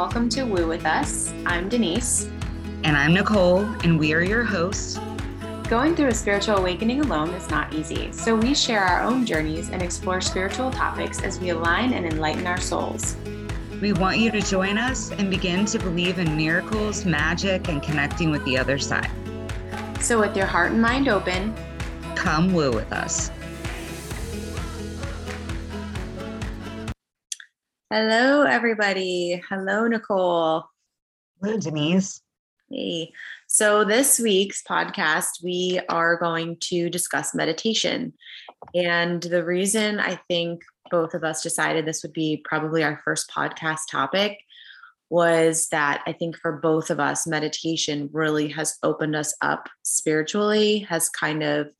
welcome to Woo with Us. I'm Denise. And I'm Nicole, and we are your hosts. Going through a spiritual awakening alone is not easy, so we share our own journeys and explore spiritual topics as we align and enlighten our souls. We want you to join us and begin to believe in miracles, magic, and connecting with the other side. So, with your heart and mind open, come woo with us. Hello, everybody. Hello, Nicole. Hello, Denise. Hey. So, this week's podcast, we are going to discuss meditation. And the reason I think both of us decided this would be probably our first podcast topic was that I think for both of us, meditation really has opened us up spiritually, has kind of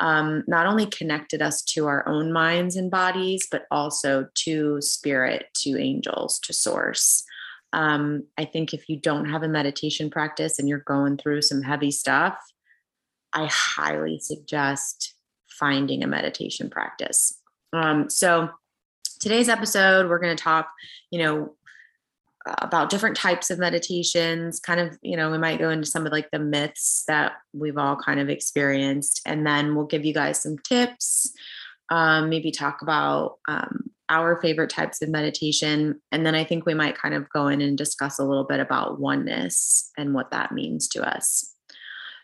um, not only connected us to our own minds and bodies, but also to spirit, to angels, to source. Um, I think if you don't have a meditation practice and you're going through some heavy stuff, I highly suggest finding a meditation practice. Um, so, today's episode, we're going to talk, you know, about different types of meditations kind of you know we might go into some of like the myths that we've all kind of experienced and then we'll give you guys some tips um, maybe talk about um, our favorite types of meditation and then i think we might kind of go in and discuss a little bit about oneness and what that means to us.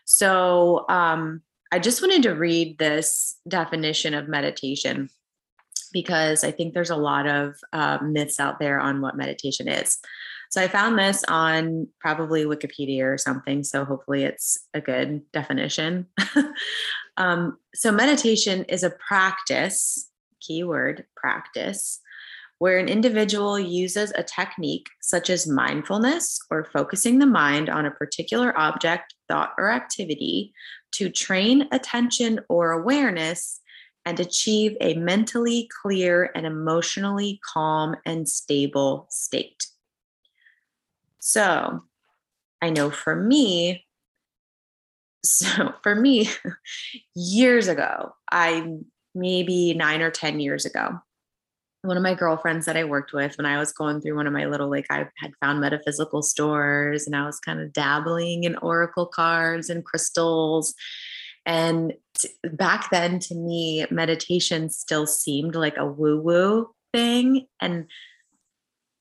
So um, i just wanted to read this definition of meditation because I think there's a lot of uh, myths out there on what meditation is. So I found this on probably Wikipedia or something. So hopefully it's a good definition. um, so meditation is a practice, keyword practice, where an individual uses a technique such as mindfulness or focusing the mind on a particular object, thought, or activity to train attention or awareness and achieve a mentally clear and emotionally calm and stable state. So, I know for me, so for me, years ago, I maybe nine or 10 years ago, one of my girlfriends that I worked with when I was going through one of my little, like, I had found metaphysical stores and I was kind of dabbling in oracle cards and crystals and back then, to me, meditation still seemed like a woo woo thing. And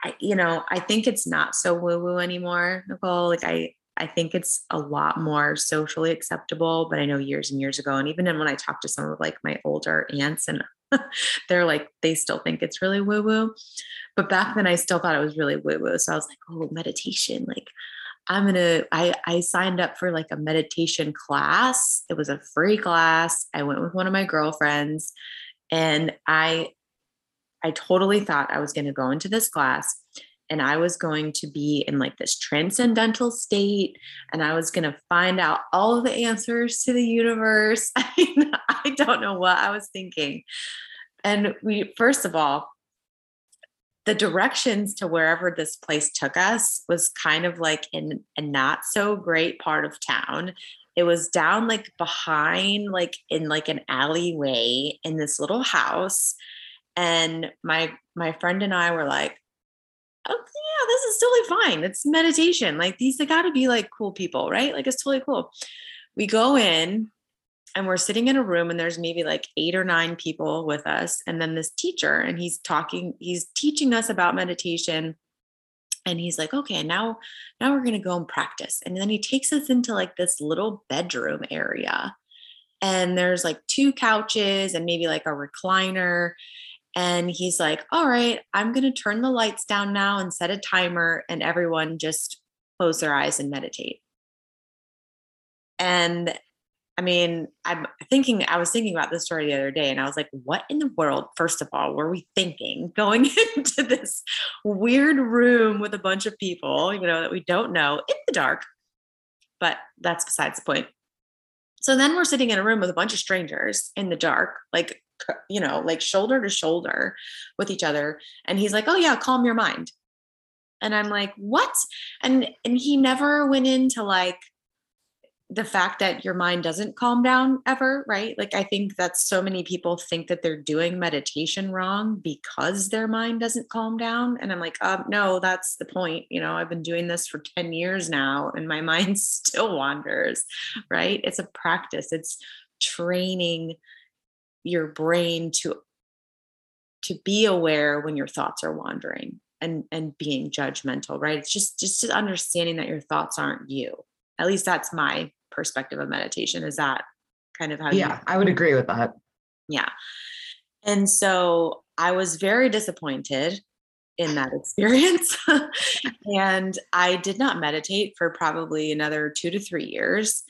I, you know, I think it's not so woo woo anymore, Nicole. Like, I, I think it's a lot more socially acceptable. But I know years and years ago, and even when I talk to some of like my older aunts, and they're like, they still think it's really woo woo. But back then, I still thought it was really woo woo. So I was like, oh, meditation. Like, I'm gonna I I signed up for like a meditation class. It was a free class. I went with one of my girlfriends and I I totally thought I was going to go into this class and I was going to be in like this transcendental state and I was going to find out all the answers to the universe. I don't know what I was thinking. And we first of all, the directions to wherever this place took us was kind of like in a not so great part of town. It was down like behind, like in like an alleyway in this little house. And my my friend and I were like, oh yeah, this is totally fine. It's meditation. Like these, they gotta be like cool people, right? Like it's totally cool. We go in and we're sitting in a room and there's maybe like eight or nine people with us and then this teacher and he's talking he's teaching us about meditation and he's like okay now now we're going to go and practice and then he takes us into like this little bedroom area and there's like two couches and maybe like a recliner and he's like all right i'm going to turn the lights down now and set a timer and everyone just close their eyes and meditate. And I mean, I'm thinking, I was thinking about this story the other day and I was like, what in the world, first of all, were we thinking going into this weird room with a bunch of people, you know, that we don't know in the dark? But that's besides the point. So then we're sitting in a room with a bunch of strangers in the dark, like, you know, like shoulder to shoulder with each other. And he's like, oh, yeah, calm your mind. And I'm like, what? And and he never went into like the fact that your mind doesn't calm down ever, right? Like I think that so many people think that they're doing meditation wrong because their mind doesn't calm down. And I'm like, um, no, that's the point. You know, I've been doing this for 10 years now and my mind still wanders, right? It's a practice. It's training your brain to to be aware when your thoughts are wandering and and being judgmental right it's just just understanding that your thoughts aren't you at least that's my perspective of meditation. Is that kind of how Yeah, you- I would agree with that. Yeah. And so I was very disappointed in that experience. and I did not meditate for probably another two to three years.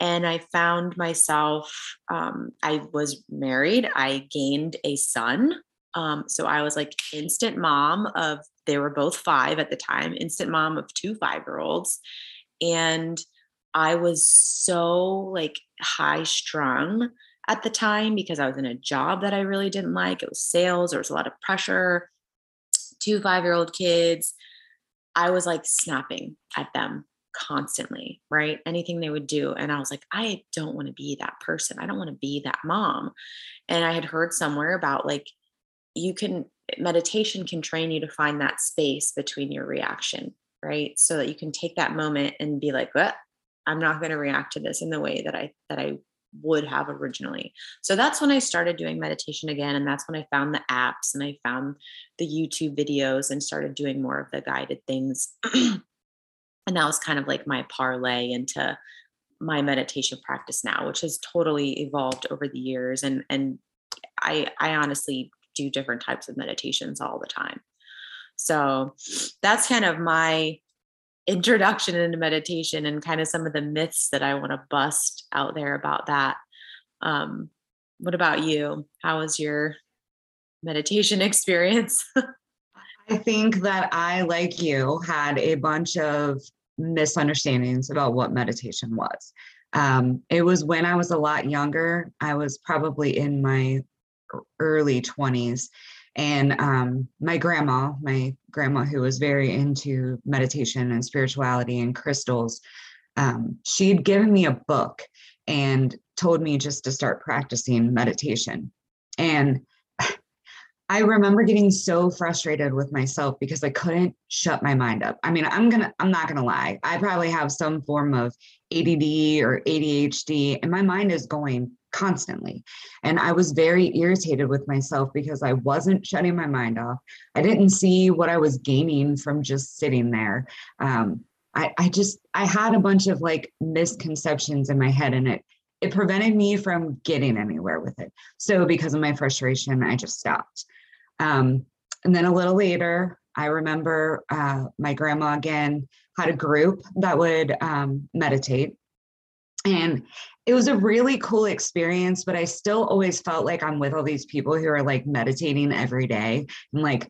And I found myself, um, I was married, I gained a son. Um, so I was like instant mom of, they were both five at the time, instant mom of two five year olds. And I was so like high strung at the time because I was in a job that I really didn't like. It was sales, there was a lot of pressure, two five year old kids. I was like snapping at them constantly, right? Anything they would do. And I was like, I don't want to be that person. I don't want to be that mom. And I had heard somewhere about like, you can, meditation can train you to find that space between your reaction, right? So that you can take that moment and be like, what? I'm not going to react to this in the way that I that I would have originally. So that's when I started doing meditation again and that's when I found the apps and I found the YouTube videos and started doing more of the guided things. and that was kind of like my parlay into my meditation practice now, which has totally evolved over the years and and I I honestly do different types of meditations all the time. So that's kind of my introduction into meditation and kind of some of the myths that I want to bust out there about that. Um, what about you? How was your meditation experience? I think that I, like you, had a bunch of misunderstandings about what meditation was. Um, it was when I was a lot younger. I was probably in my early 20s and um, my grandma, my grandma who was very into meditation and spirituality and crystals, um, she'd given me a book and told me just to start practicing meditation. And I remember getting so frustrated with myself because I couldn't shut my mind up. I mean, I'm gonna, I'm not gonna lie. I probably have some form of ADD or ADHD, and my mind is going constantly. And I was very irritated with myself because I wasn't shutting my mind off. I didn't see what I was gaining from just sitting there. Um, I, I just, I had a bunch of like misconceptions in my head and it, it prevented me from getting anywhere with it. So because of my frustration, I just stopped. Um, and then a little later, I remember uh, my grandma again had a group that would um, meditate. And it was a really cool experience, but I still always felt like I'm with all these people who are like meditating every day. And like,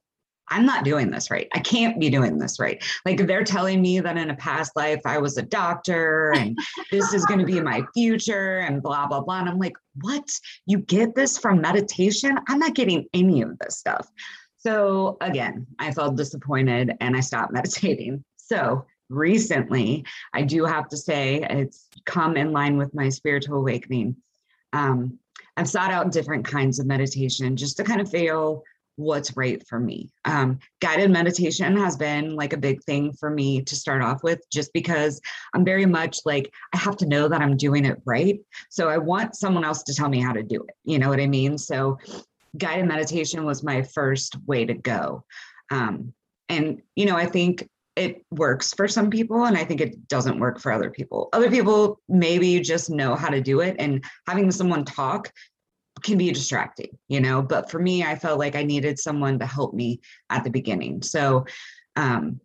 I'm not doing this right. I can't be doing this right. Like they're telling me that in a past life I was a doctor and this is going to be my future and blah, blah, blah. And I'm like, what? You get this from meditation? I'm not getting any of this stuff. So again, I felt disappointed and I stopped meditating. So recently, I do have to say it's come in line with my spiritual awakening. Um, I've sought out different kinds of meditation just to kind of feel what's right for me. Um, guided meditation has been like a big thing for me to start off with, just because I'm very much like, I have to know that I'm doing it right. So I want someone else to tell me how to do it. You know what I mean? So guided meditation was my first way to go. Um, and, you know, I think it works for some people and i think it doesn't work for other people. Other people maybe just know how to do it and having someone talk can be distracting you know? But for me i felt like i needed someone to help me at the beginning. So um,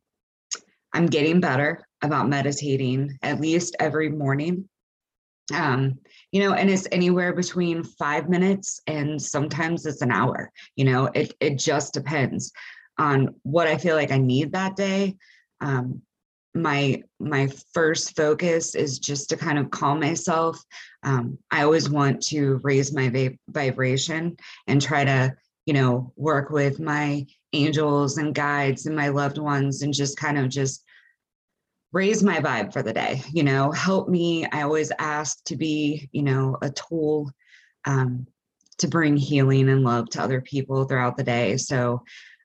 i'm getting better about meditating at least every morning. Um, you know and it's anywhere between five minutes and sometimes it's an hour you know? It, it just depends on what i feel like i need that day um, my my first focus is just to kind of calm myself um, i always want to raise my va- vibration and try to you know work with my angels and guides and my loved ones and just kind of just raise my vibe for the day, you know, help me. I always ask to be, you know, a tool um, to bring healing and love to other people throughout the day. So,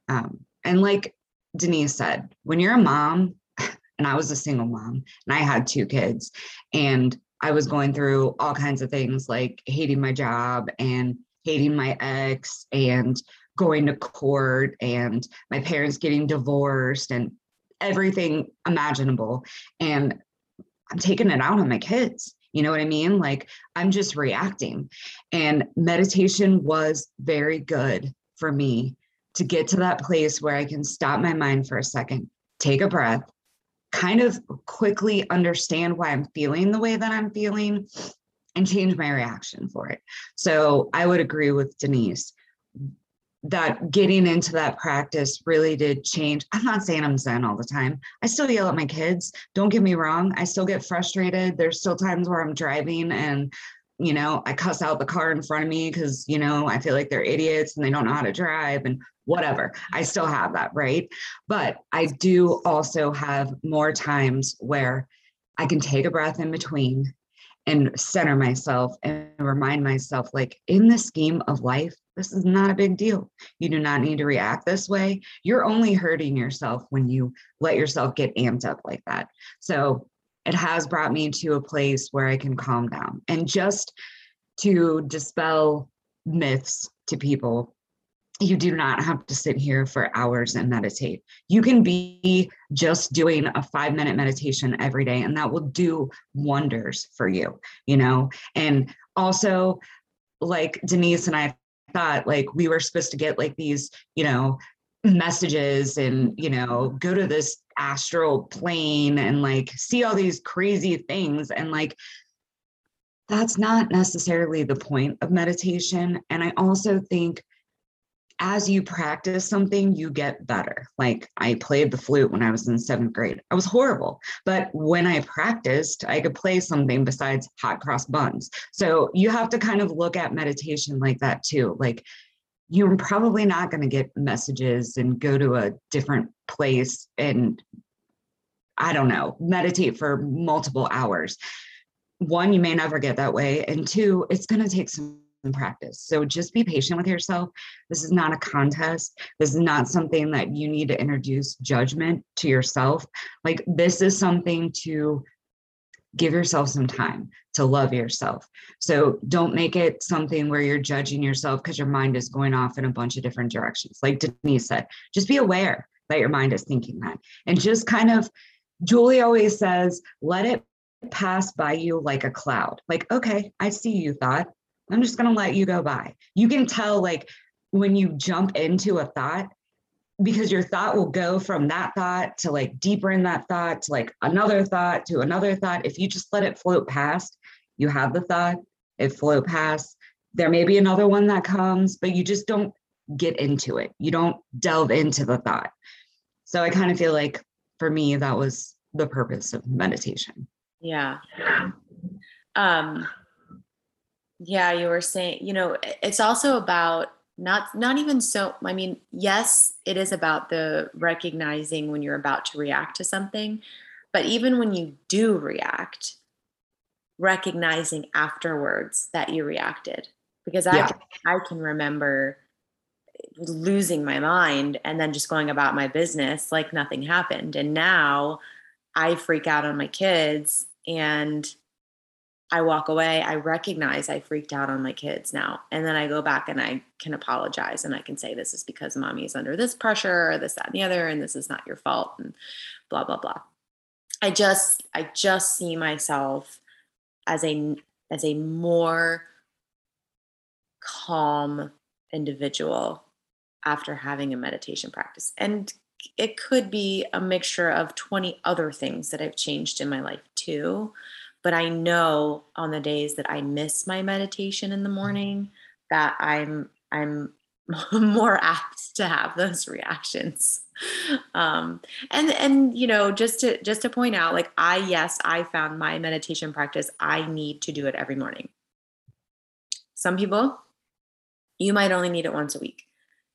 um, and like Denise said, when you're a mom, and I was a single mom and I had two kids, and I was going through all kinds of things like hating my job and hating my ex and going to court and my parents getting divorced and everything imaginable. And I'm taking it out on my kids. You know what I mean? Like I'm just reacting. And meditation was very good for me to get to that place where I can stop my mind for a second, take a breath, kind of quickly understand why I'm feeling the way that I'm feeling and change my reaction for it. So I would agree with Denise that getting into that practice really did change. I'm not saying I'm Zen all the time. I still yell at my kids. Don't get me wrong. I still get frustrated. There's still times where I'm driving and, you know, I cuss out the car in front of me because, you know, I feel like they're idiots and they don't know how to drive and whatever. I still have that, right? But I do also have more times where I can take a breath in between and center myself and remind myself like in the scheme of life this is not a big deal you do not need to react this way you're only hurting yourself when you let yourself get amped up like that so it has brought me to a place where i can calm down and just to dispel myths to people you do not have to sit here for hours and meditate. You can be just doing a five minute meditation every day, and that will do wonders for you, you know? And also, like Denise and I thought, like, we were supposed to get like these, you know, messages and, you know, go to this astral plane and like see all these crazy things. And like, that's not necessarily the point of meditation. And I also think as you practice something, you get better. Like I played the flute when I was in seventh grade. I was horrible. But when I practiced, I could play something besides hot cross buns. So you have to kind of look at meditation like that too. Like you're probably not going to get messages and go to a different place and I don't know, meditate for multiple hours. One, you may never get that way. And two, it's going to take some practice. So just be patient with yourself. This is not a contest. This is not something that you need to introduce judgment to yourself. Like, this is something to give yourself some time to love yourself. So don't make it something where you're judging yourself because your mind is going off in a bunch of different directions. Like Denise said, just be aware that your mind is thinking that. And just kind of, Julie always says, let it pass by you like a cloud. Like, okay, I see you thought. I'm just going to let you go by. You can tell, like, when you jump into a thought, because your thought will go from that thought to like deeper in that thought to like another thought to another thought. If you just let it float past, you have the thought, it float past. There may be another one that comes, but you just don't get into it. You don't delve into the thought. So I kind of feel like for me, that was the purpose of meditation. Yeah. Um, yeah you were saying you know it's also about not not even so i mean yes it is about the recognizing when you're about to react to something but even when you do react recognizing afterwards that you reacted because i yeah. can, i can remember losing my mind and then just going about my business like nothing happened and now i freak out on my kids and I walk away, I recognize I freaked out on my kids now. And then I go back and I can apologize and I can say, this is because mommy is under this pressure or this, that, and the other, and this is not your fault, and blah, blah, blah. I just, I just see myself as a as a more calm individual after having a meditation practice. And it could be a mixture of 20 other things that I've changed in my life too but I know on the days that I miss my meditation in the mm-hmm. morning that I'm I'm more apt to have those reactions. Um, and and you know just to just to point out like I yes I found my meditation practice I need to do it every morning. Some people you might only need it once a week.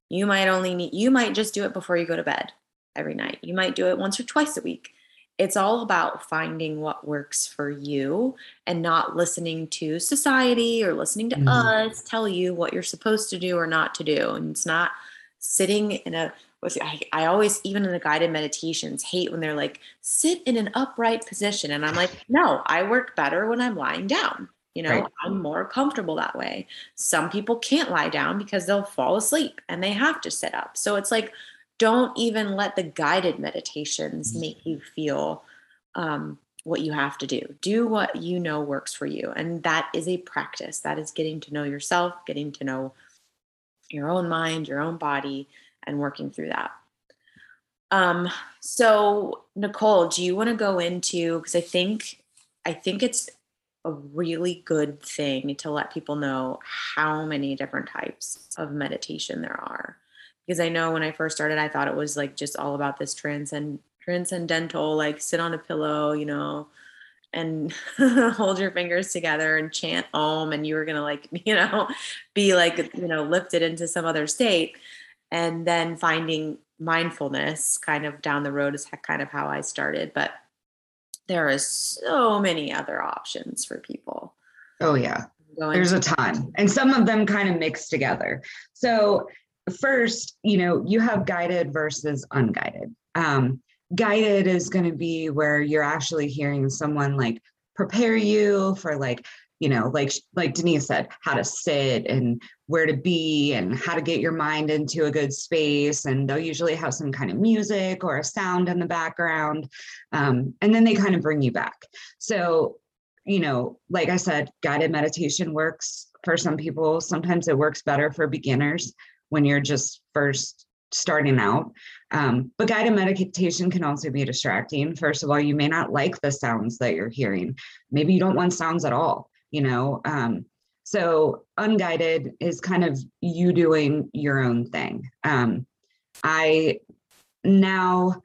You might only need you might just do it before you go to bed every night. You might do it once or twice a week it's all about finding what works for you and not listening to society or listening to mm-hmm. us tell you what you're supposed to do or not to do. And it's not sitting in a I, I always even in the guided meditations hate when they're like sit in an upright position and i'm like no i work better when i'm lying down you know right. i'm more comfortable that way some people can't lie down because they'll fall asleep and they have to sit up so it's like don't even let the guided meditations mm. make you feel um, what you have to do. Do what you know works for you. And that is a practice. That is getting to know yourself, getting to know your own mind, your own body, and working through that. Um, so Nicole, do you want to go into because I think I think it's a really good thing to let people know how many different types of meditation there are because I know when I first started, I thought it was like just all about this transcend transcendental, like sit on a pillow, you know, and hold your fingers together and chant om, and you were gonna like, you know, be like, you know, lifted into some other state. And then finding mindfulness kind of down the road is kind of how I started. But there is so many other options for people. Oh yeah. There's a ton. And some of them kind of mix together. So first, you know, you have guided versus unguided. Um, guided is going to be where you're actually hearing someone like prepare you for like you know like like denise said how to sit and where to be and how to get your mind into a good space. And they'll usually have some kind of music or a sound in the background um, and then they kind of bring you back. So you know like i said guided meditation works for some people. Sometimes it works better for beginners when you're just first starting out. Um, but guided meditation can also be distracting. First of all, you may not like the sounds that you're hearing. Maybe you don't want sounds at all, you know. Um, so unguided is kind of you doing your own thing. Um, I now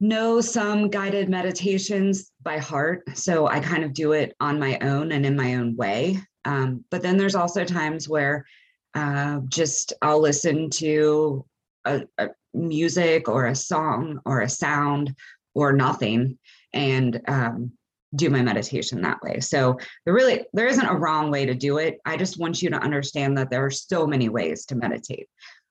know some guided meditations by heart. So I kind of do it on my own and in my own way. Um, but then there's also times where uh, just I'll listen to a, a, music or a song or a sound or nothing and um, do my meditation that way. So there really there isn't a wrong way to do it. I just want you to understand that there are so many ways to meditate.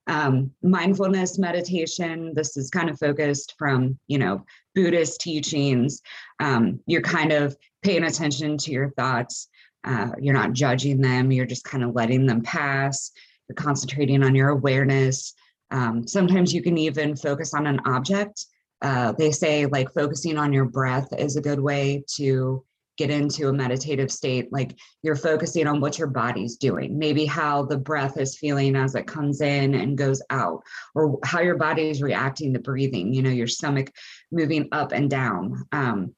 Um, mindfulness meditation. This is kind of focused from you know Buddhist teachings. Um, you're kind of paying attention to your thoughts uh, you're not judging them, you're just kind of letting them pass. You're concentrating on your awareness. Um, sometimes you can even focus on an object. Uh, they say like focusing on your breath is a good way to get into a meditative state. Like you're focusing on what your body's doing, maybe how the breath is feeling as it comes in and goes out, or how your body is reacting to breathing, you know, your stomach moving up and down. Um,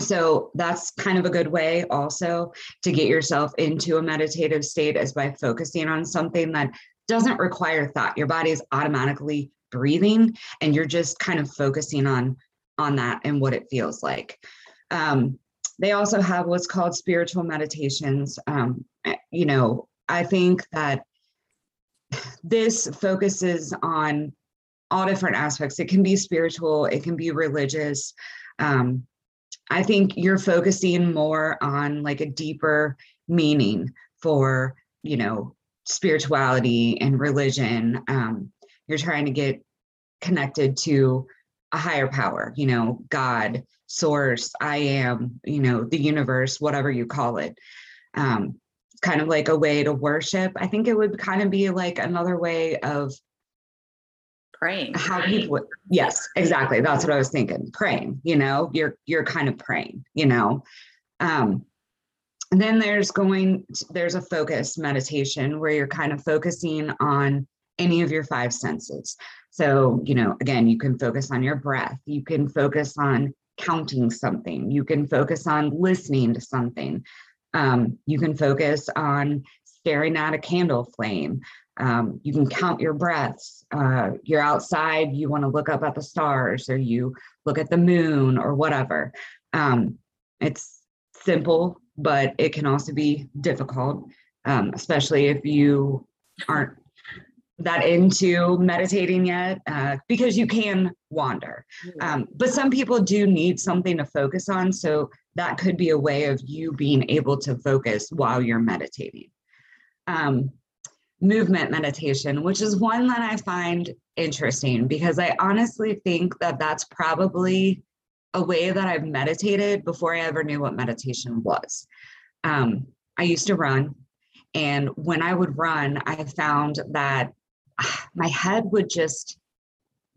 so that's kind of a good way also to get yourself into a meditative state is by focusing on something that doesn't require thought. Your body is automatically breathing and you're just kind of focusing on on that and what it feels like. Um, they also have what's called spiritual meditations. Um, eh, you know i think that this focuses on all different aspects. It can be spiritual it can be religious um, I think you're focusing more on like a deeper meaning for, you know, spirituality and religion. Um, you're trying to get connected to a higher power, you know, God, source, I am, you know, the universe, whatever you call it. Um, kind of like a way to worship. I think it would kind of be like another way of praying. How people yes exactly. That's what i was thinking. Praying you know you're you're kind of praying you know? Um and then there's going there's a focus meditation where you're kind of focusing on any of your five senses. So you know again you can focus on your breath. You can focus on counting something. You can focus on listening to something. Um, you can focus on staring at a candle flame um, you can count your breaths. Uh, you're outside, you want to look up at the stars or you look at the moon or whatever. Um, it's simple, but it can also be difficult, um, especially if you aren't that into meditating yet uh, because you can wander. Um, but some people do need something to focus on. So that could be a way of you being able to focus while you're meditating. Um, movement meditation, which is one that I find interesting because I honestly think that that's probably a way that I've meditated before I ever knew what meditation was. Um, I used to run. And when I would run, I found that my head would just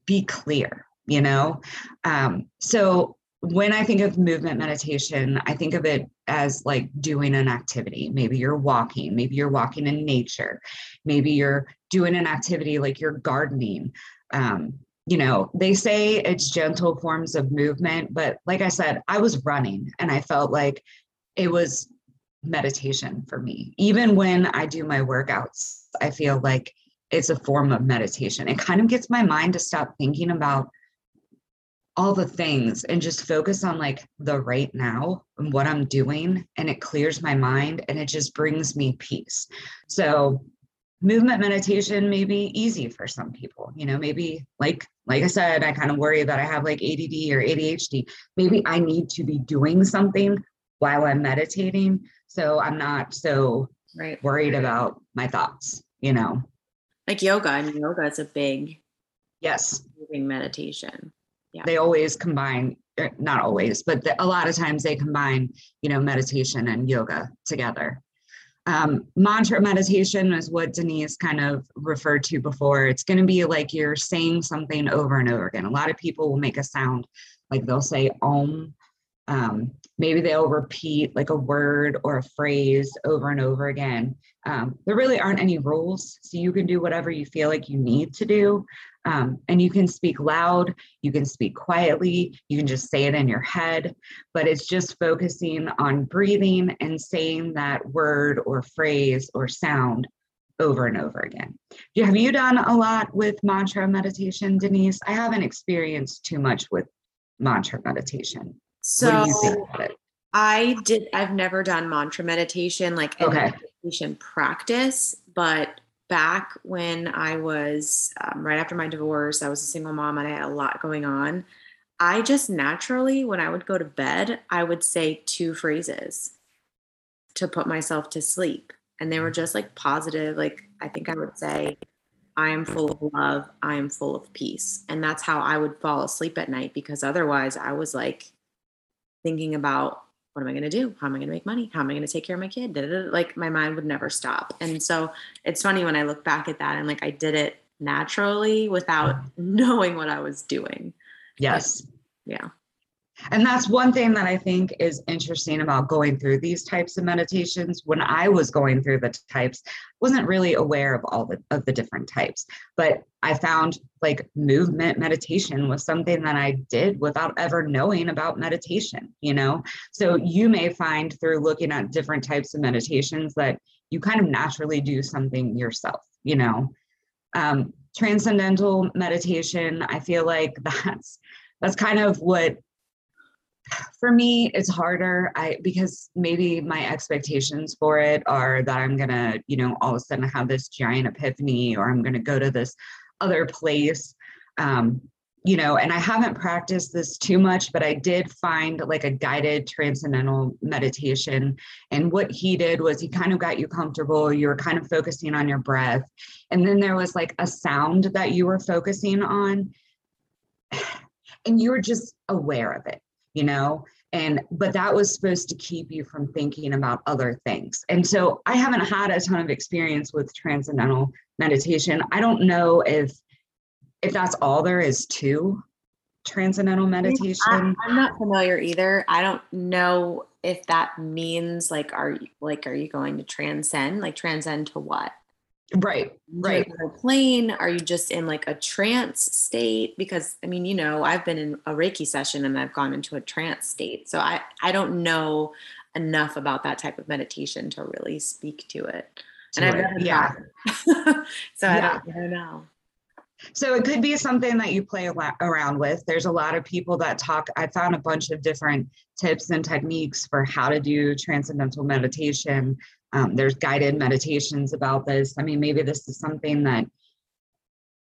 be clear, you know? Um, so when I think of movement meditation, I think of it as like doing an activity. Maybe you're walking, maybe you're walking in nature, maybe you're doing an activity like you're gardening. Um, you know, they say it's gentle forms of movement, but like I said, I was running and I felt like it was meditation for me. Even when I do my workouts, I feel like it's a form of meditation. It kind of gets my mind to stop thinking about all the things and just focus on like the right now and what I'm doing. And it clears my mind and it just brings me peace. So, movement meditation may be easy for some people you know maybe like like i said i kind of worry that i have like add or adhd maybe i need to be doing something while i'm meditating so i'm not so right. worried about my thoughts you know like yoga I mean, yoga is a big yes moving meditation yeah. they always combine er, not always but the, a lot of times they combine you know meditation and yoga together. Um, mantra meditation is what denise kind of referred to before. It's going to be like you're saying something over and over again. A lot of people will make a sound like they'll say om um, maybe they'll repeat like a word or a phrase over and over again. Um, there really aren't any rules, so you can do whatever you feel like you need to do. Um, and you can speak loud, you can speak quietly, you can just say it in your head, but it's just focusing on breathing and saying that word or phrase or sound over and over again. Have you done a lot with mantra meditation, Denise? I haven't experienced too much with mantra meditation. So I did I've never done mantra meditation like okay. meditation practice, but back when I was um, right after my divorce, I was a single mom and I had a lot going on. I just naturally, when I would go to bed, I would say two phrases to put myself to sleep. And they were just like positive. Like, I think I would say, I am full of love. I am full of peace. And that's how I would fall asleep at night because otherwise I was like thinking about what am I going to do? How am I going to make money? How am I going to take care of my kid? Like my mind would never stop. And so it's funny when I look back at that and like I did it naturally without knowing what I was doing. Yes. Yeah. And that's one thing that I think is interesting about going through these types of meditations. When I was going through the types, wasn't really aware of all the, of the different types, but I found like movement meditation was something that I did without ever knowing about meditation, you know? So you may find through looking at different types of meditations that you kind of naturally do something yourself, you know? Um, transcendental meditation, I feel like that's that's kind of what for me it's harder. I because maybe my expectations for it are that i'm gonna you know all of a sudden have this giant epiphany or i'm gonna go to this other place. Um you know and i haven't practiced this too much but i did find like a guided transcendental meditation. And what he did was he kind of got you comfortable. You were kind of focusing on your breath. And then there was like a sound that you were focusing on. And you were just aware of it you know and but that was supposed to keep you from thinking about other things. And so i haven't had a ton of experience with transcendental meditation. I don't know if if that's all there is to transcendental meditation I, i'm not familiar either. I don't know if that means like are you like are you going to transcend like transcend to what right right plane are you just in like a trance state because i mean you know i've been in a reiki session and i've gone into a trance state so i i don't know enough about that type of meditation to really speak to it and i've never yeah so yeah. I, don't, I don't know so it could be something that you play around with. There's a lot of people that talk. I found a bunch of different tips and techniques for how to do transcendental meditation. Um, there's guided meditations about this. I mean, maybe this is something that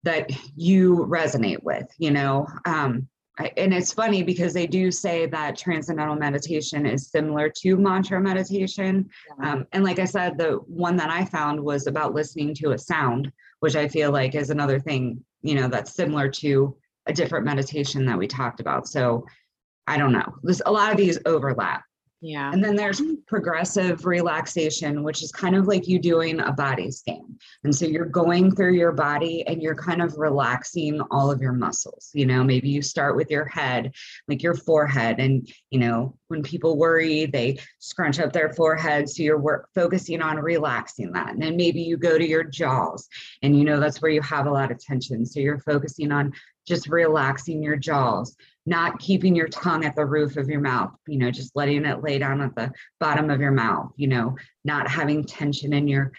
that you resonate with, you know. Um, I, and it's funny because they do say that transcendental meditation is similar to mantra meditation. Um, and like I said, the one that I found was about listening to a sound, which I feel like is another thing, you know, that's similar to a different meditation that we talked about. So I don't know. There's a lot of these overlap. Yeah. And then there's progressive relaxation, which is kind of like you doing a body scan. And so you're going through your body and you're kind of relaxing all of your muscles. You know, maybe you start with your head, like your forehead. And, you know, when people worry, they scrunch up their forehead. So you're work, focusing on relaxing that. And then maybe you go to your jaws and, you know, that's where you have a lot of tension. So you're focusing on just relaxing your jaws not keeping your tongue at the roof of your mouth, you know, just letting it lay down at the bottom of your mouth, you know, not having tension in your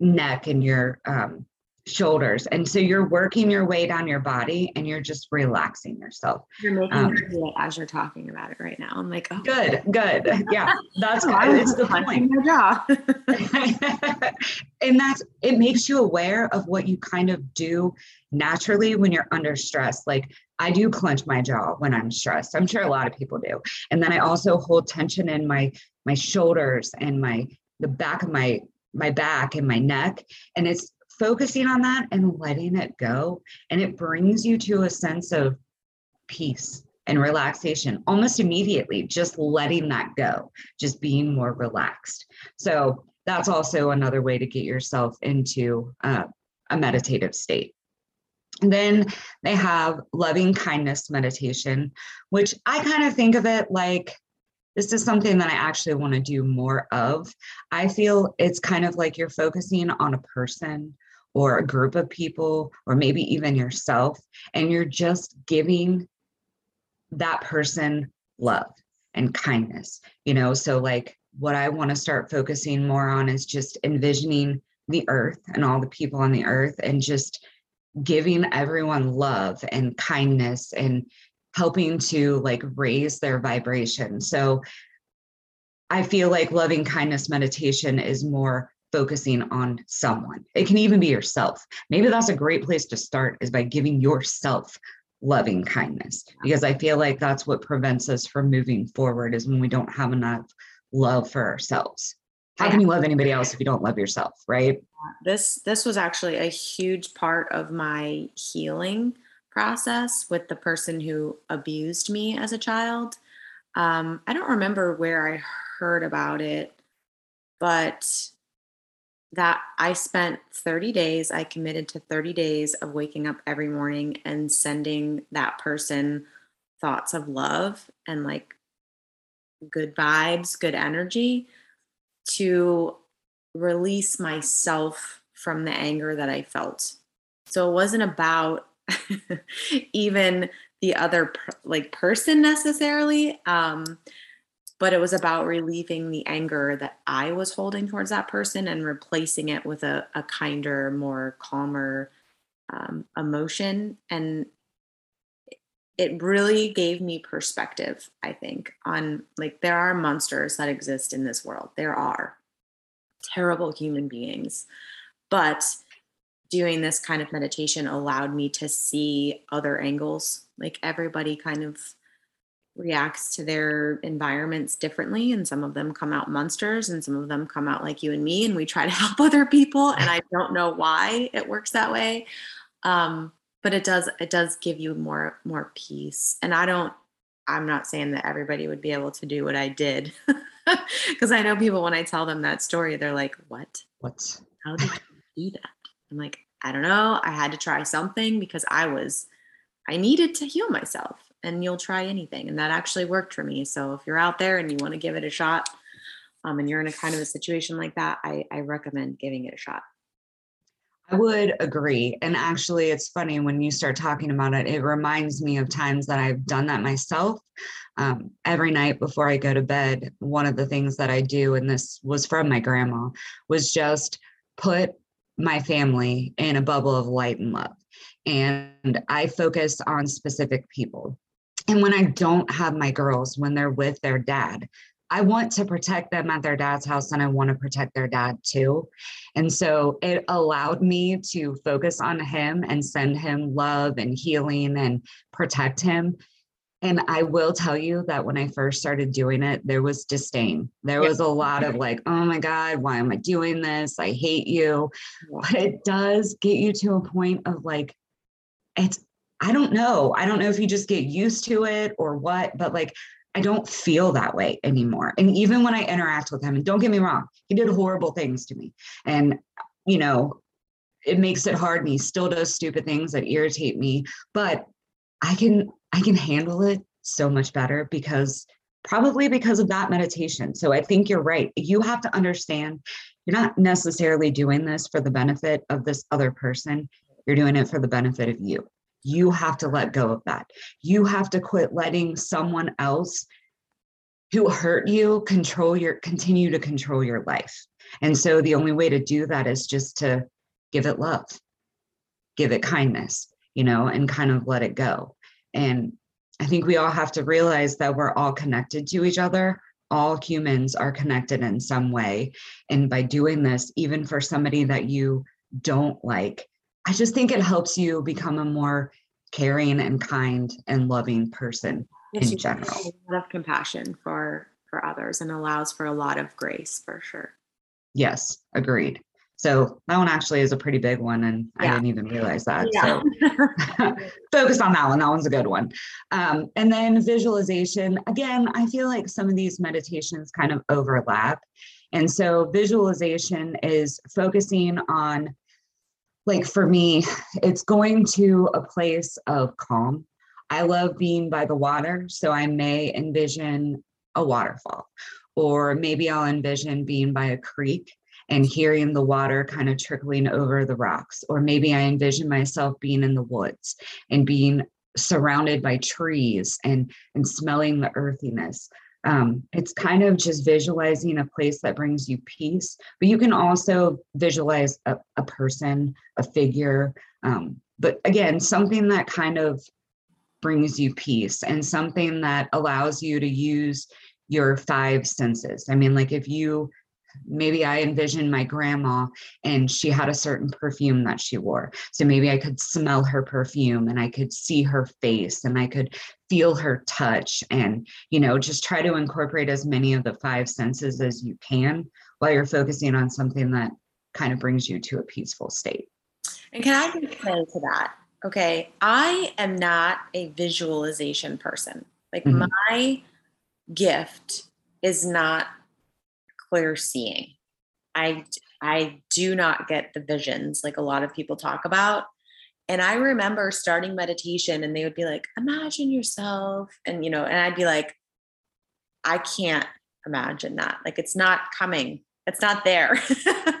neck and your um, shoulders. And so you're working your way down your body and you're just relaxing yourself. You're making um, it as you're talking about it right now. I'm like, oh, good, good. Yeah, that's oh, it's the point. and that's it makes you aware of what you kind of do naturally when you're under stress. Like I do clench my jaw when I'm stressed. I'm sure a lot of people do. And then I also hold tension in my my shoulders and my the back of my my back and my neck. And it's focusing on that and letting it go. And it brings you to a sense of peace and relaxation almost immediately, just letting that go, just being more relaxed. So that's also another way to get yourself into uh, a meditative state. And then they have loving kindness meditation, which I kind of think of it like this is something that I actually want to do more of. I feel it's kind of like you're focusing on a person or a group of people, or maybe even yourself, and you're just giving that person love and kindness. You know, so like what I want to start focusing more on is just envisioning the earth and all the people on the earth and just giving everyone love and kindness and helping to like raise their vibration. So I feel like loving kindness meditation is more focusing on someone. It can even be yourself. Maybe that's a great place to start is by giving yourself loving kindness because I feel like that's what prevents us from moving forward is when we don't have enough love for ourselves how can you love anybody else if you don't love yourself right this this was actually a huge part of my healing process with the person who abused me as a child um, i don't remember where i heard about it but that i spent 30 days i committed to 30 days of waking up every morning and sending that person thoughts of love and like good vibes good energy to release myself from the anger that I felt. So it wasn't about even the other like person necessarily um but it was about relieving the anger that I was holding towards that person and replacing it with a, a kinder, more calmer um, emotion. And it really gave me perspective, I think, on like there are monsters that exist in this world. There are terrible human beings. But doing this kind of meditation allowed me to see other angles. Like everybody kind of reacts to their environments differently and some of them come out monsters and some of them come out like you and me and we try to help other people and i don't know why it works that way. Um, but it does it does give you more more peace. And i don't i'm not saying that everybody would be able to do what i did because i know people when i tell them that story they're like what? What? How did you do that i'm like i don't know i had to try something because i was i needed to heal myself and you'll try anything and that actually worked for me so if you're out there and you want to give it a shot um, and you're in a kind of a situation like that I, I recommend giving it a shot I would agree. And actually, it's funny when you start talking about it, it reminds me of times that I've done that myself. Um, every night before I go to bed, one of the things that I do, and this was from my grandma, was just put my family in a bubble of light and love. And I focus on specific people. And when I don't have my girls, when they're with their dad, I want to protect them at their dad's house and I want to protect their dad too. And so it allowed me to focus on him and send him love and healing and protect him. And I will tell you that when I first started doing it, there was disdain. There was a lot of like, oh my God, why am I doing this? I hate you. But it does get you to a point of like, it's, I don't know. I don't know if you just get used to it or what, but like I don't feel that way anymore. And even when I interact with him, and don't get me wrong, he did horrible things to me. And, you know, it makes it hard and he still does stupid things that irritate me. But I can I can handle it so much better because probably because of that meditation. So I think you're right. You have to understand you're not necessarily doing this for the benefit of this other person. You're doing it for the benefit of you. You have to let go of that. You have to quit letting someone else who hurt you control your continue to control your life. And so the only way to do that is just to give it love, give it kindness, you know, and kind of let it go. And I think we all have to realize that we're all connected to each other. All humans are connected in some way. And by doing this, even for somebody that you don't like, I just think it helps you become a more caring and kind and loving person in general. A lot of compassion for for others and allows for a lot of grace for sure. Yes, agreed. So that one actually is a pretty big one, and yeah. I didn't even realize that. Yeah. So focus on that one. That one's a good one. Um, and then visualization. Again, I feel like some of these meditations kind of overlap. And so visualization is focusing on like for me, it's going to a place of calm. I love being by the water, so I may envision a waterfall, or maybe I'll envision being by a creek and hearing the water kind of trickling over the rocks. Or maybe I envision myself being in the woods and being surrounded by trees and and smelling the earthiness um, it's kind of just visualizing a place that brings you peace but you can also visualize a, a person a figure um, but again something that kind of brings you peace and something that allows you to use your five senses i mean like if you maybe I envisioned my grandma and she had a certain perfume that she wore. So maybe I could smell her perfume and I could see her face and I could feel her touch and, you know, just try to incorporate as many of the five senses as you can while you're focusing on something that kind of brings you to a peaceful state. And can I say to that? Okay, I am not a visualization person. Like mm-hmm. my gift is not clear seeing. I I do not get the visions like a lot of people talk about. And I remember starting meditation and they would be like, imagine yourself. And, you know, and I'd be like, I can't imagine that. Like, it's not coming, it's not there.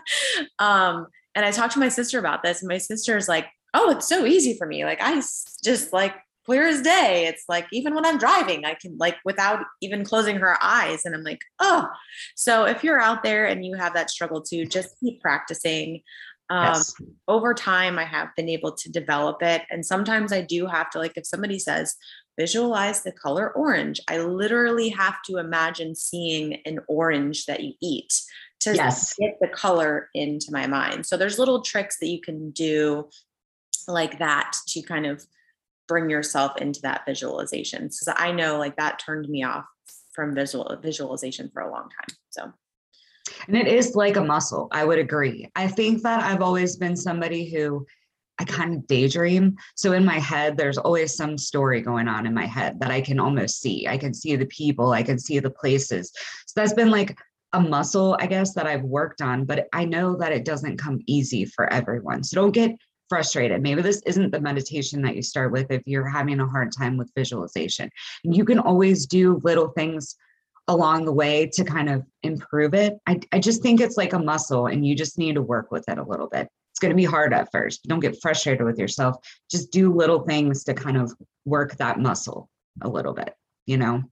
um, and I talked to my sister about this, and my sister's like, oh, it's so easy for me. Like, I just like clear as day. It's like even when I'm driving, I can like without even closing her eyes. And I'm like, oh. So if you're out there and you have that struggle too, just keep practicing. Um, yes. Over time, I have been able to develop it. And sometimes I do have to, like, if somebody says, visualize the color orange, I literally have to imagine seeing an orange that you eat to yes. get the color into my mind. So there's little tricks that you can do like that to kind of bring yourself into that visualization. So I know like that turned me off from visual visualization for a long time. So and it is like a muscle. I would agree. I think that I've always been somebody who I kind of daydream. So in my head, there's always some story going on in my head that I can almost see. I can see the people, I can see the places. So that's been like a muscle, I guess, that I've worked on, but I know that it doesn't come easy for everyone. So don't get frustrated. Maybe this isn't the meditation that you start with if you're having a hard time with visualization. And you can always do little things along the way to kind of improve it. I, I just think it's like a muscle and you just need to work with it a little bit. It's going to be hard at first. Don't get frustrated with yourself. Just do little things to kind of work that muscle a little bit, you know?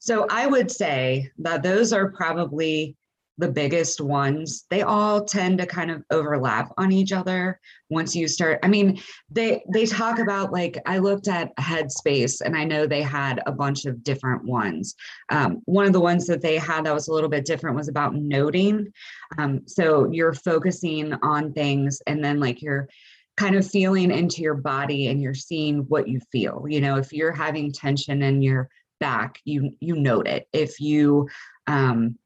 So I would say that those are probably the biggest ones, they all tend to kind of overlap on each other once you start. I mean, they they talk about like I looked at Headspace and I know they had a bunch of different ones. Um, one of the ones that they had that was a little bit different was about noting. Um, so you're focusing on things and then like you're kind of feeling into your body and you're seeing what you feel. You know, if you're having tension in your back, you you note it. If you um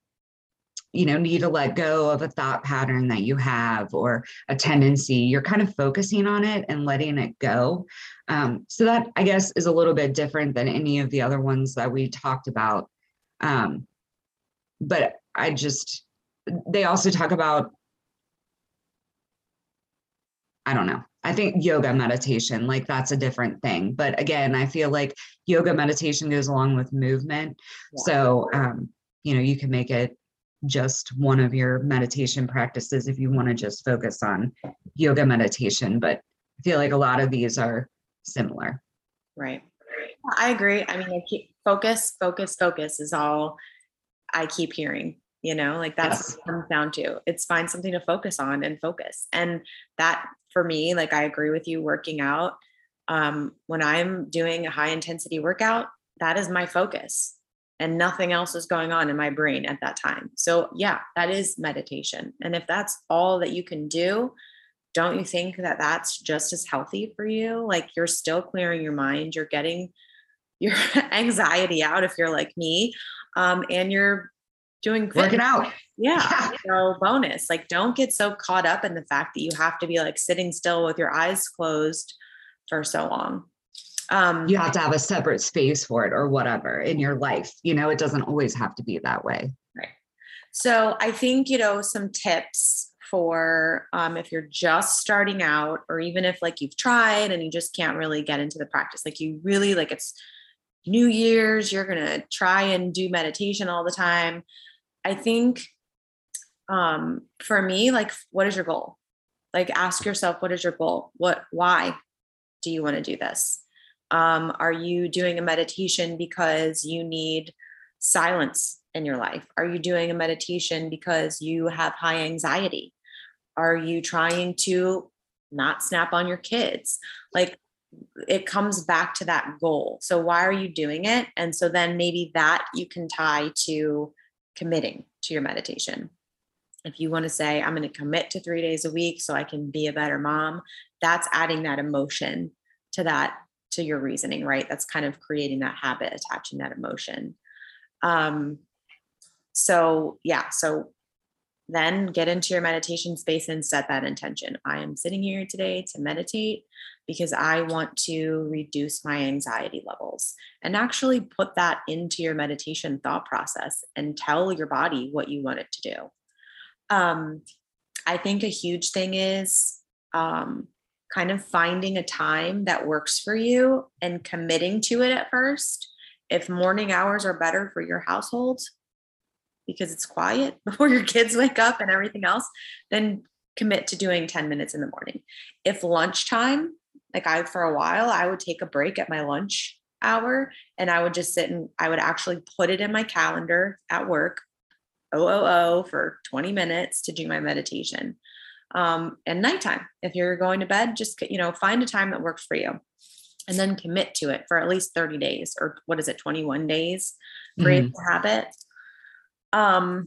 you know need to let go of a thought pattern that you have or a tendency you're kind of focusing on it and letting it go. Um, so that i guess is a little bit different than any of the other ones that we talked about. Um, but i just they also talk about i don't know. I think yoga meditation like that's a different thing. But again i feel like yoga meditation goes along with movement. Yeah. so um, you know you can make it just one of your meditation practices if you want to just focus on yoga meditation. But I feel like a lot of these are similar. Right. I agree. I mean, I keep focus, focus, focus is all I keep hearing. You know, like that's yes. comes down to. It's find something to focus on and focus. And that for me, like I agree with you, working out. Um, when I'm doing a high intensity workout, that is my focus and nothing else is going on in my brain at that time. So, yeah, that is meditation. And if that's all that you can do, don't you think that that's just as healthy for you? Like you're still clearing your mind, you're getting your anxiety out if you're like me, um, and you're doing working out. Yeah. yeah. So bonus, like don't get so caught up in the fact that you have to be like sitting still with your eyes closed for so long um, you have to have a separate space for it or whatever in your life you know it doesn't always have to be that way. Right. So i think you know some tips for um, if you're just starting out or even if like you've tried and you just can't really get into the practice like you really like it's new year's you're gonna try and do meditation all the time. I think um, for me like what is your goal? Like ask yourself what is your goal? What why do you want to do this um, are you doing a meditation because you need silence in your life? Are you doing a meditation because you have high anxiety? Are you trying to not snap on your kids? Like it comes back to that goal. So why are you doing it? And so then maybe that you can tie to committing to your meditation. If you want to say, I'm going to commit to three days a week so I can be a better mom, that's adding that emotion to that to your reasoning, right? That's kind of creating that habit, attaching that emotion. Um, so, yeah, so then get into your meditation space and set that intention. I am sitting here today to meditate because I want to reduce my anxiety levels and actually put that into your meditation thought process and tell your body what you want it to do. Um, I think a huge thing is um, kind of finding a time that works for you and committing to it at first. If morning hours are better for your household because it's quiet before your kids wake up and everything else, then commit to doing 10 minutes in the morning. If lunchtime, like I, for a while, I would take a break at my lunch hour and I would just sit and I would actually put it in my calendar at work, OOO for 20 minutes to do my meditation um, and nighttime. If you're going to bed, just you know find a time that works for you, and then commit to it for at least 30 days or what is it, 21 days? Create mm-hmm. the habit. Um,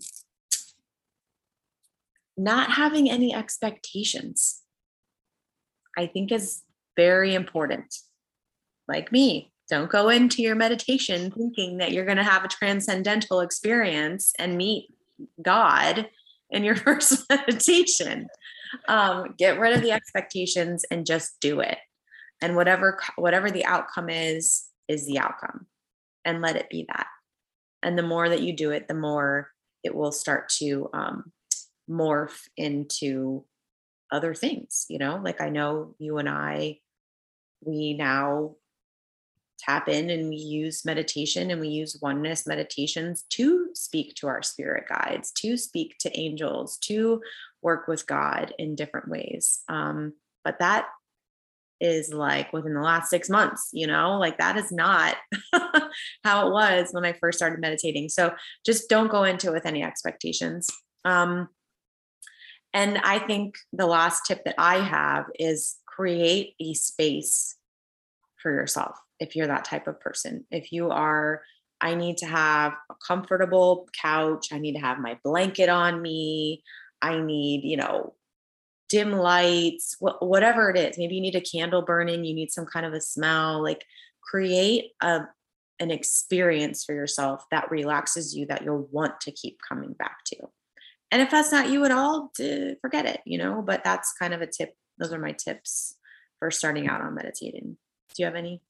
not having any expectations, I think, is very important. Like me, don't go into your meditation thinking that you're going to have a transcendental experience and meet God in your first meditation um, get rid of the expectations and just do it. And whatever whatever the outcome is is the outcome. And let it be that. And the more that you do it the more it will start to um, morph into other things you know? Like i know you and i we now tap in and we use meditation and we use oneness meditations to speak to our spirit guides to speak to angels to work with God in different ways. Um, but that is like within the last six months, you know, like that is not how it was when I first started meditating. So just don't go into it with any expectations. Um, and I think the last tip that I have is create a space for yourself if you're that type of person. If you are, I need to have a comfortable couch, I need to have my blanket on me, I need, you know, dim lights, wh- whatever it is. Maybe you need a candle burning, you need some kind of a smell, like create a an experience for yourself that relaxes you that you'll want to keep coming back to. And if that's not you at all, forget it, you know, but that's kind of a tip. Those are my tips for starting out on meditating. Do you have any?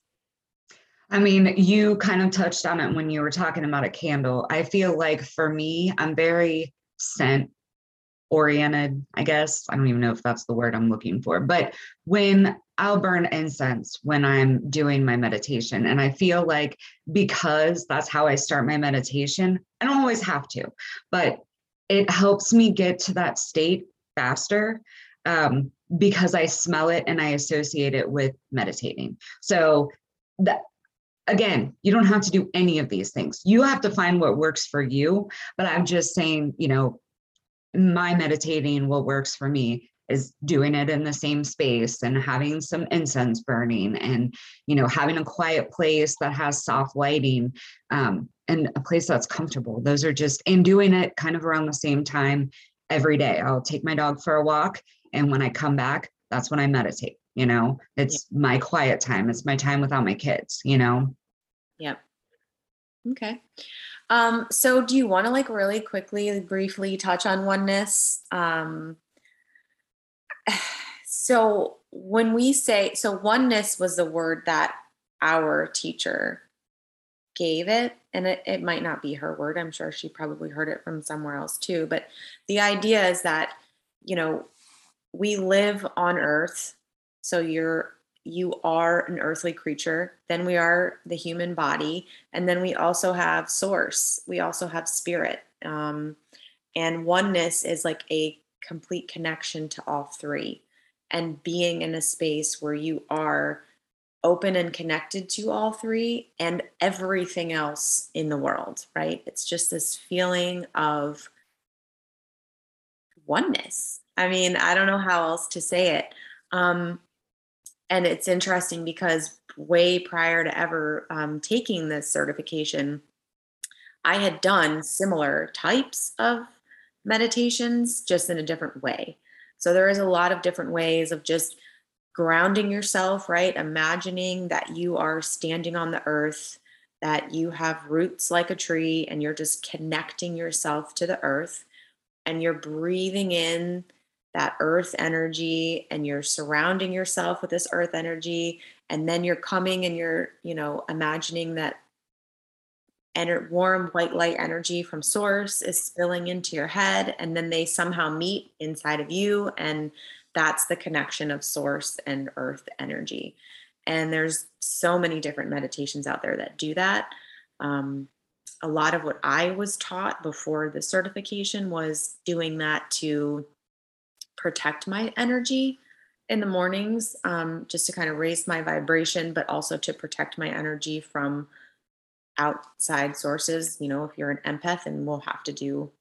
I mean, you kind of touched on it when you were talking about a candle. I feel like for me, I'm very scent oriented, I guess. I don't even know if that's the word I'm looking for. But when I'll burn incense when I'm doing my meditation, and I feel like because that's how I start my meditation, I don't always have to, but it helps me get to that state faster um, because I smell it and I associate it with meditating. So that again, you don't have to do any of these things. You have to find what works for you. But I'm just saying, you know, my meditating, what works for me is doing it in the same space and having some incense burning and you know having a quiet place that has soft lighting um, and a place that's comfortable. Those are just and doing it kind of around the same time every day. I'll take my dog for a walk and when i come back that's when i meditate you know? It's yeah. my quiet time. It's my time without my kids you know? Yep. Okay um, so do you want to like really quickly, briefly touch on oneness? Um, so when we say, so oneness was the word that our teacher gave it, and it, it might not be her word. I'm sure she probably heard it from somewhere else too. But the idea is that, you know, we live on earth. So you're you are an earthly creature, then we are the human body, and then we also have source, we also have spirit. Um, and oneness is like a complete connection to all three. And being in a space where you are open and connected to all three and everything else in the world, right? It's just this feeling of oneness. I mean, I don't know how else to say it. Um, and it's interesting because way prior to ever um, taking this certification, I had done similar types of meditations, just in a different way. So there is a lot of different ways of just grounding yourself, right? Imagining that you are standing on the earth, that you have roots like a tree, and you're just connecting yourself to the earth, and you're breathing in that earth energy and you're surrounding yourself with this earth energy and then you're coming and you're you know imagining that ener- warm white light energy from source is spilling into your head and then they somehow meet inside of you and that's the connection of source and earth energy. And there's so many different meditations out there that do that. Um, a lot of what i was taught before the certification was doing that to protect my energy in the mornings um, just to kind of raise my vibration, but also to protect my energy from outside sources. You know, if you're an empath, and we'll have to do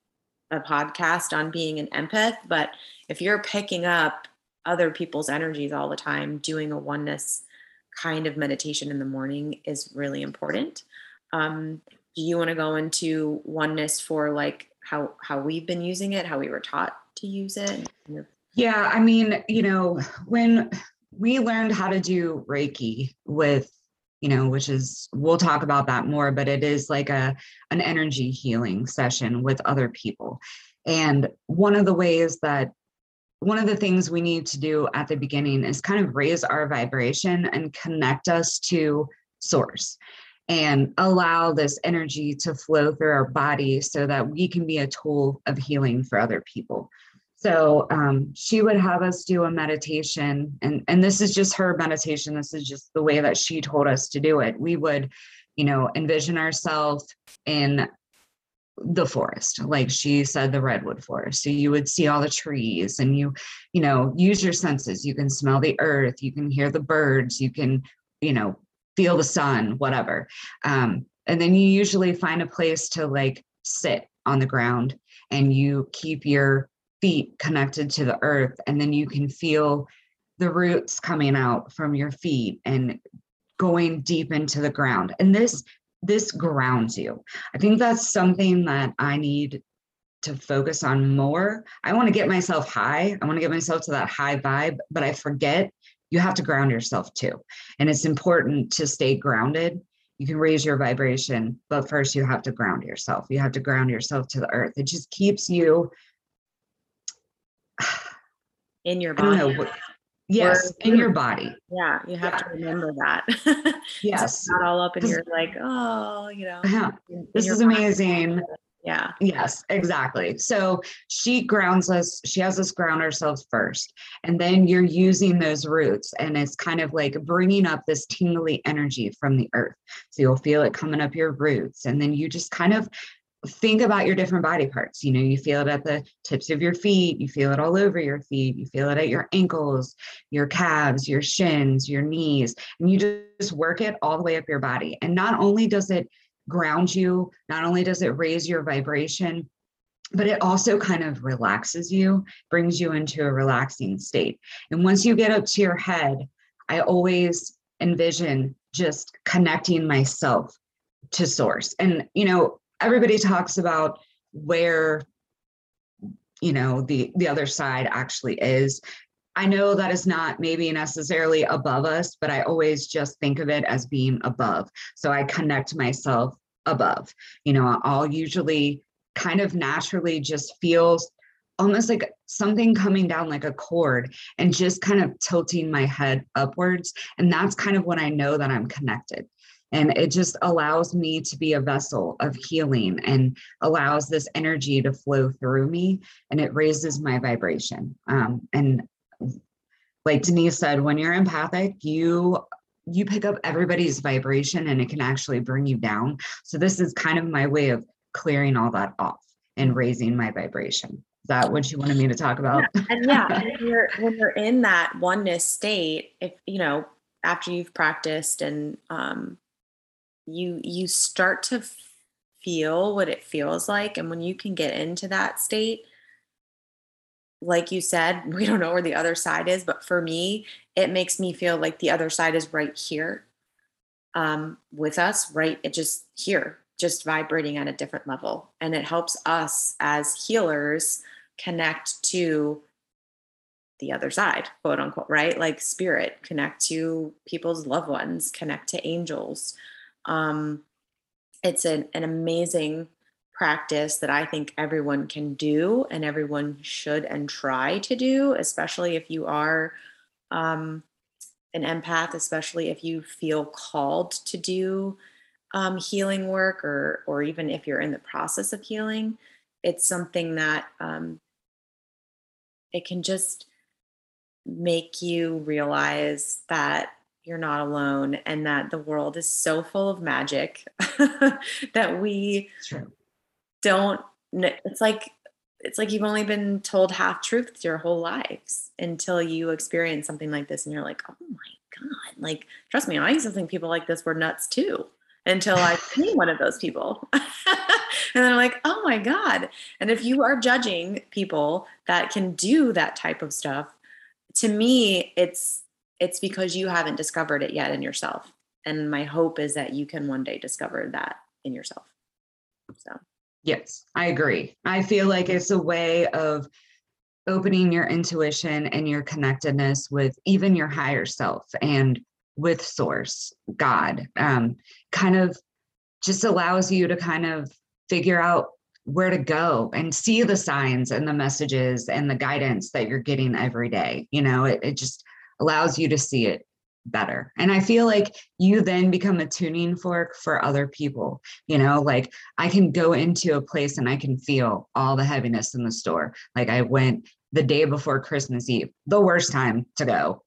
a podcast on being an empath, but if you're picking up other people's energies all the time, doing a oneness kind of meditation in the morning is really important. Um, do you want to go into oneness for like how how we've been using it, how we were taught to use it? Yeah, I mean, you know, when we learned how to do Reiki with, you know, which is we'll talk about that more, but it is like a an energy healing session with other people. And one of the ways that one of the things we need to do at the beginning is kind of raise our vibration and connect us to source and allow this energy to flow through our body so that we can be a tool of healing for other people. So um, she would have us do a meditation, and and this is just her meditation. This is just the way that she told us to do it. We would, you know, envision ourselves in the forest like she said the redwood forest. So you would see all the trees and you you know use your senses. You can smell the earth. You can hear the birds. You can you know feel the sun whatever. Um, and then you usually find a place to like sit on the ground and you keep your feet connected to the earth and then you can feel the roots coming out from your feet and going deep into the ground. And this this grounds you. I think that's something that i need to focus on more. I want to get myself high. I want to get myself to that high vibe but i forget you have to ground yourself too. And it's important to stay grounded. You can raise your vibration but first you have to ground yourself. You have to ground yourself to the earth. It just keeps you in your body. Know. Yes, in your body. Yeah, you have yeah. to remember that. yes. not all up and you're like, oh, you know. Uh-huh. Yeah. This is amazing. Yeah. Yes, exactly. So she grounds us, she has us ground ourselves first. And then you're using those roots, and it's kind of like bringing up this tingly energy from the earth. So you'll feel it coming up your roots. And then you just kind of think about your different body parts. You know, you feel it at the tips of your feet, you feel it all over your feet, you feel it at your ankles, your calves, your shins, your knees, and you just work it all the way up your body. And not only does it ground you, not only does it raise your vibration, but it also kind of relaxes you, brings you into a relaxing state. And once you get up to your head, I always envision just connecting myself to source. And, you know, everybody talks about where you know the the other side actually is. I know that is not maybe necessarily above us but i always just think of it as being above. So i connect myself above. You know i'll usually kind of naturally just feels almost like something coming down like a cord and just kind of tilting my head upwards. And that's kind of when i know that i'm connected and it just allows me to be a vessel of healing and allows this energy to flow through me and it raises my vibration. Um, and like denise said when you're empathic you you pick up everybody's vibration and it can actually bring you down. So this is kind of my way of clearing all that off and raising my vibration. Is that what you wanted me to talk about? Yeah. and yeah when you're when you're in that oneness state if you know after you've practiced and um, you you start to feel what it feels like and when you can get into that state like you said we don't know where the other side is but for me it makes me feel like the other side is right here um, with us right it just here just vibrating at a different level. And it helps us as healers connect to the other side quote unquote right? Like spirit connect to people's loved ones connect to angels um, it's an, an amazing practice that I think everyone can do and everyone should and try to do, especially if you are um, an empath, especially if you feel called to do um, healing work or or even if you're in the process of healing. It's something that um, it can just make you realize that you're not alone and that the world is so full of magic that we don't it's like it's like you've only been told half truths your whole lives until you experience something like this and you're like oh my god like trust me i used to think people like this were nuts too until i see one of those people. And then i'm like oh my god. And if you are judging people that can do that type of stuff to me it's it's because you haven't discovered it yet in yourself. And my hope is that you can one day discover that in yourself. So, yes, I agree. I feel like it's a way of opening your intuition and your connectedness with even your higher self and with source, God. Um, kind of just allows you to kind of figure out where to go and see the signs and the messages and the guidance that you're getting every day. You know, it, it just allows you to see it better. And I feel like you then become a tuning fork for other people. You know, like I can go into a place and I can feel all the heaviness in the store. Like I went the day before Christmas Eve, the worst time to go.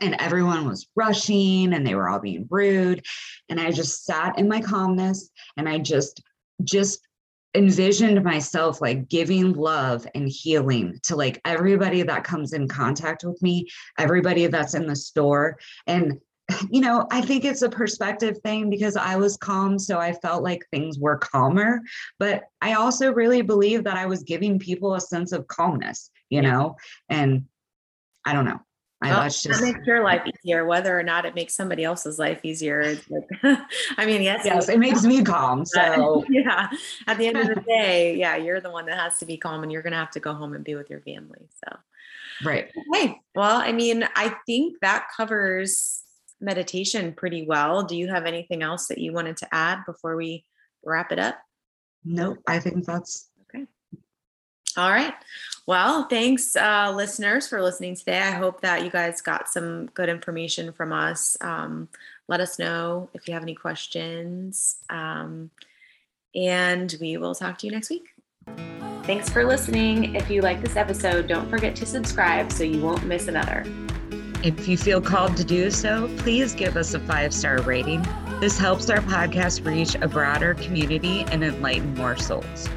And everyone was rushing and they were all being rude. And I just sat in my calmness and I just, just envisioned myself like giving love and healing to like everybody that comes in contact with me, everybody that's in the store. And you know, I think it's a perspective thing because I was calm. So I felt like things were calmer. But I also really believe that I was giving people a sense of calmness, you know, and I don't know. I, oh, just, that makes your life easier, whether or not it makes somebody else's life easier. Like, I mean, yes, yes, it makes me calm. So yeah, at the end of the day, yeah, you're the one that has to be calm and you're going to have to go home and be with your family. So, right. okay. Well, I mean, I think that covers meditation pretty well. Do you have anything else that you wanted to add before we wrap it up? Nope. I think that's All right. Well, thanks, uh, listeners, for listening today. I hope that you guys got some good information from us. Um, let us know if you have any questions. Um, and we will talk to you next week. Thanks for listening. If you like this episode, don't forget to subscribe so you won't miss another. If you feel called to do so, please give us a five star rating. This helps our podcast reach a broader community and enlighten more souls.